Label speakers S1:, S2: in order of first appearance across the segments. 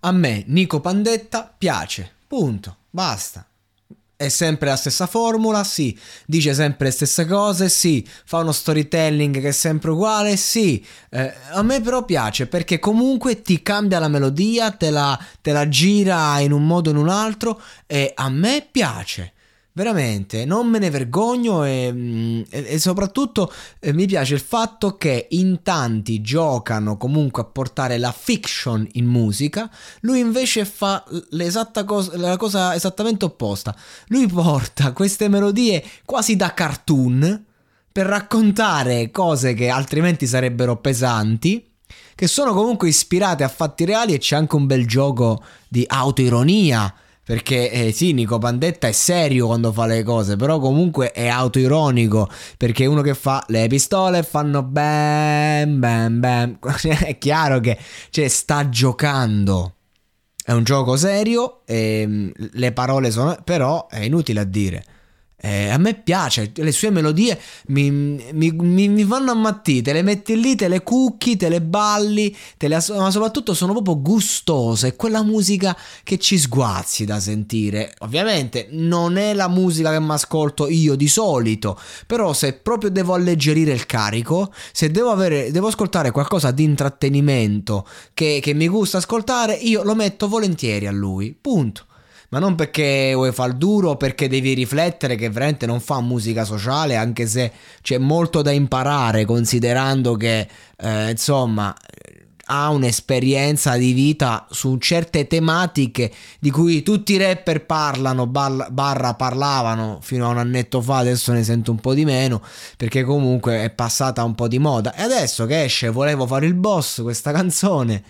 S1: A me Nico Pandetta piace, punto, basta. È sempre la stessa formula, sì. Dice sempre le stesse cose, sì. Fa uno storytelling che è sempre uguale, sì. Eh, a me però piace perché comunque ti cambia la melodia, te la, te la gira in un modo o in un altro e a me piace. Veramente, non me ne vergogno e, mm, e, e soprattutto eh, mi piace il fatto che in tanti giocano comunque a portare la fiction in musica, lui invece fa l'esatta cosa, la cosa esattamente opposta. Lui porta queste melodie quasi da cartoon per raccontare cose che altrimenti sarebbero pesanti che sono comunque ispirate a fatti reali e c'è anche un bel gioco di autoironia perché eh, sì, Nico Pandetta è serio quando fa le cose, però comunque è autoironico. Perché è uno che fa le pistole fanno bam bam bam. è chiaro che cioè, sta giocando. È un gioco serio, ehm, le parole sono... però è inutile a dire. Eh, a me piace, le sue melodie mi, mi, mi, mi, fanno ammattire, te le metti lì, te le cucchi, te le balli, te le, ma soprattutto sono proprio gustose, quella musica che ci sguazzi da sentire. Ovviamente non è la musica che mi ascolto io di solito, però se proprio devo alleggerire il carico, se devo, avere, devo ascoltare qualcosa di intrattenimento che, che mi gusta ascoltare, io lo metto volentieri a lui, punto ma non perché vuoi far duro perché devi riflettere che veramente non fa musica sociale, anche se c'è molto da imparare considerando che eh, insomma ha un'esperienza di vita su certe tematiche di cui tutti i rapper parlano, barra parlavano fino a un annetto fa, adesso ne sento un po' di meno, perché comunque è passata un po' di moda. E adesso che esce Volevo fare il boss, questa canzone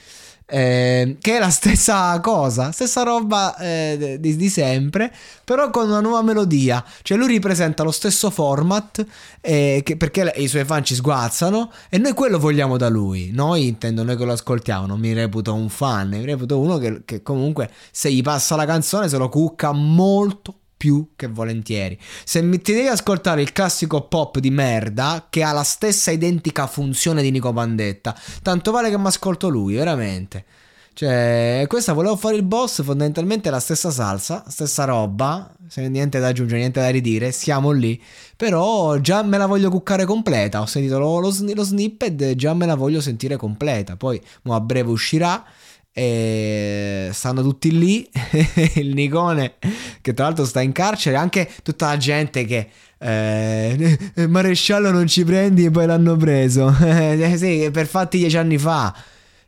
S1: eh, che è la stessa cosa, stessa roba eh, di, di, sempre, però con una nuova melodia. Cioè lui ripresenta lo stesso format eh, che, perché i suoi fan ci sguazzano e noi quello vogliamo da lui. Noi intendo, noi che lo ascoltiamo, non mi reputo un fan, mi reputo uno che, che comunque se gli passa la canzone se lo cucca molto più che volentieri. Se mi, ti devi ascoltare il classico pop di merda che ha la stessa identica funzione di Nico Pandetta, tanto vale che mi ascolto lui, veramente. Cioè, questa volevo fare il boss, fondamentalmente la stessa salsa, stessa roba, niente da aggiungere, niente da ridire, siamo lì. Però già me la voglio cuccare completa, ho sentito lo, lo, lo snippet, già me la voglio sentire completa. Poi a breve uscirà e stanno tutti lì. Il Nicone che tra l'altro sta in carcere anche tutta la gente che eh, maresciallo non ci prendi e poi l'hanno preso. Eh, sì, per fatti dieci anni fa.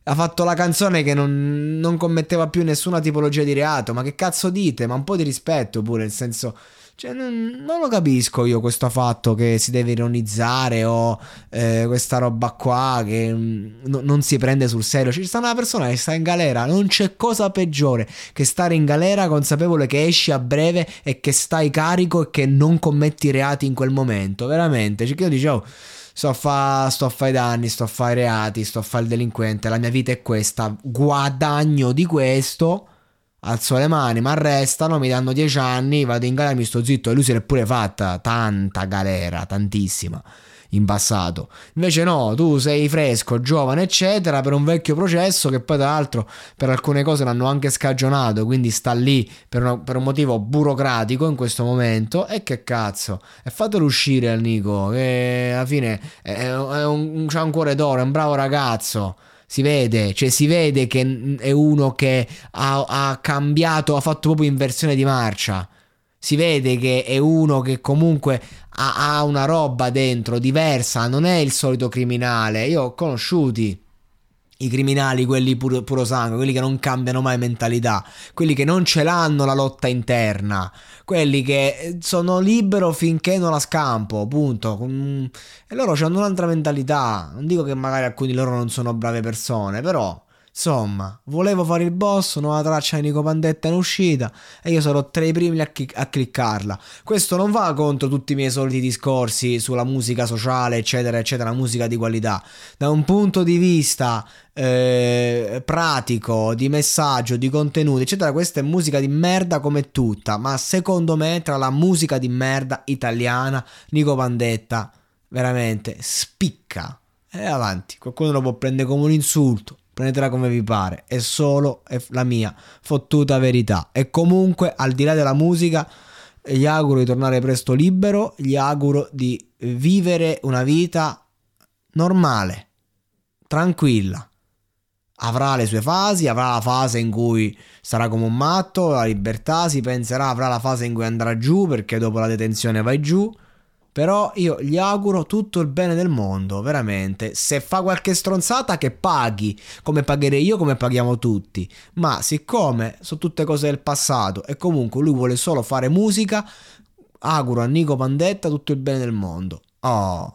S1: Ha fatto la canzone che non, non commetteva più nessuna tipologia di reato. Ma che cazzo dite? Ma un po' di rispetto pure nel senso cioè, non, non, lo capisco io questo fatto che si deve ironizzare o eh, questa roba qua che mm, no, non si prende sul serio. Ci sta una persona che sta in galera, non c'è cosa peggiore che stare in galera consapevole che esci a breve e che stai carico e che non commetti reati in quel momento. Veramente, cioè, io dicevo sto a fare sto a fa i danni, sto a fare reati, sto a fare il delinquente, la mia vita è questa, guadagno di questo alzo le mani, mi arrestano, mi danno 10 anni, vado in galera mi sto zitto. E lui si è pure fatta tanta galera, tantissima in passato. Invece no, tu sei fresco, giovane, eccetera, per un vecchio processo che poi tra l'altro per alcune cose l'hanno anche scagionato, quindi sta lì per, una, per un motivo burocratico in questo momento. E che cazzo, e fatelo uscire al Nico, che alla fine è, è un, c'ha un cuore d'oro, è un bravo ragazzo si vede, cioè si vede che è uno che ha, ha, cambiato, ha fatto proprio inversione di marcia. Si vede che è uno che comunque ha, ha una roba dentro diversa, non è il solito criminale. Io ho conosciuti i criminali, quelli puro, puro, sangue, quelli che non cambiano mai mentalità, quelli che non ce l'hanno la lotta interna, quelli che eh, sono libero finché non la scampo, punto. E loro hanno un'altra mentalità. Non dico che magari alcuni di loro non sono brave persone, però Insomma, volevo fare il boss, nuova traccia di Nico Pandetta in uscita e io sarò tra i primi a, chi- a, cliccarla. Questo non va contro tutti i miei soliti discorsi sulla musica sociale, eccetera, eccetera, musica di qualità. Da un punto di vista eh, pratico, di messaggio, di contenuti, eccetera, questa è musica di merda come tutta, ma secondo me tra la musica di merda italiana, Nico Pandetta veramente spicca. E avanti, qualcuno lo può prendere come un insulto prendetela come vi pare, è solo la mia fottuta verità. E comunque, al di là della musica, gli auguro di tornare presto libero, gli auguro di vivere una vita normale, tranquilla. Avrà le sue fasi, avrà la fase in cui sarà come un matto, la libertà si penserà, avrà la fase in cui andrà giù perché dopo la detenzione vai giù però io gli auguro tutto il bene del mondo, veramente. Se fa qualche stronzata che paghi, come pagherei io, come paghiamo tutti. Ma siccome sono tutte cose del passato e comunque lui vuole solo fare musica, auguro a Nico Pandetta tutto il bene del mondo. Oh.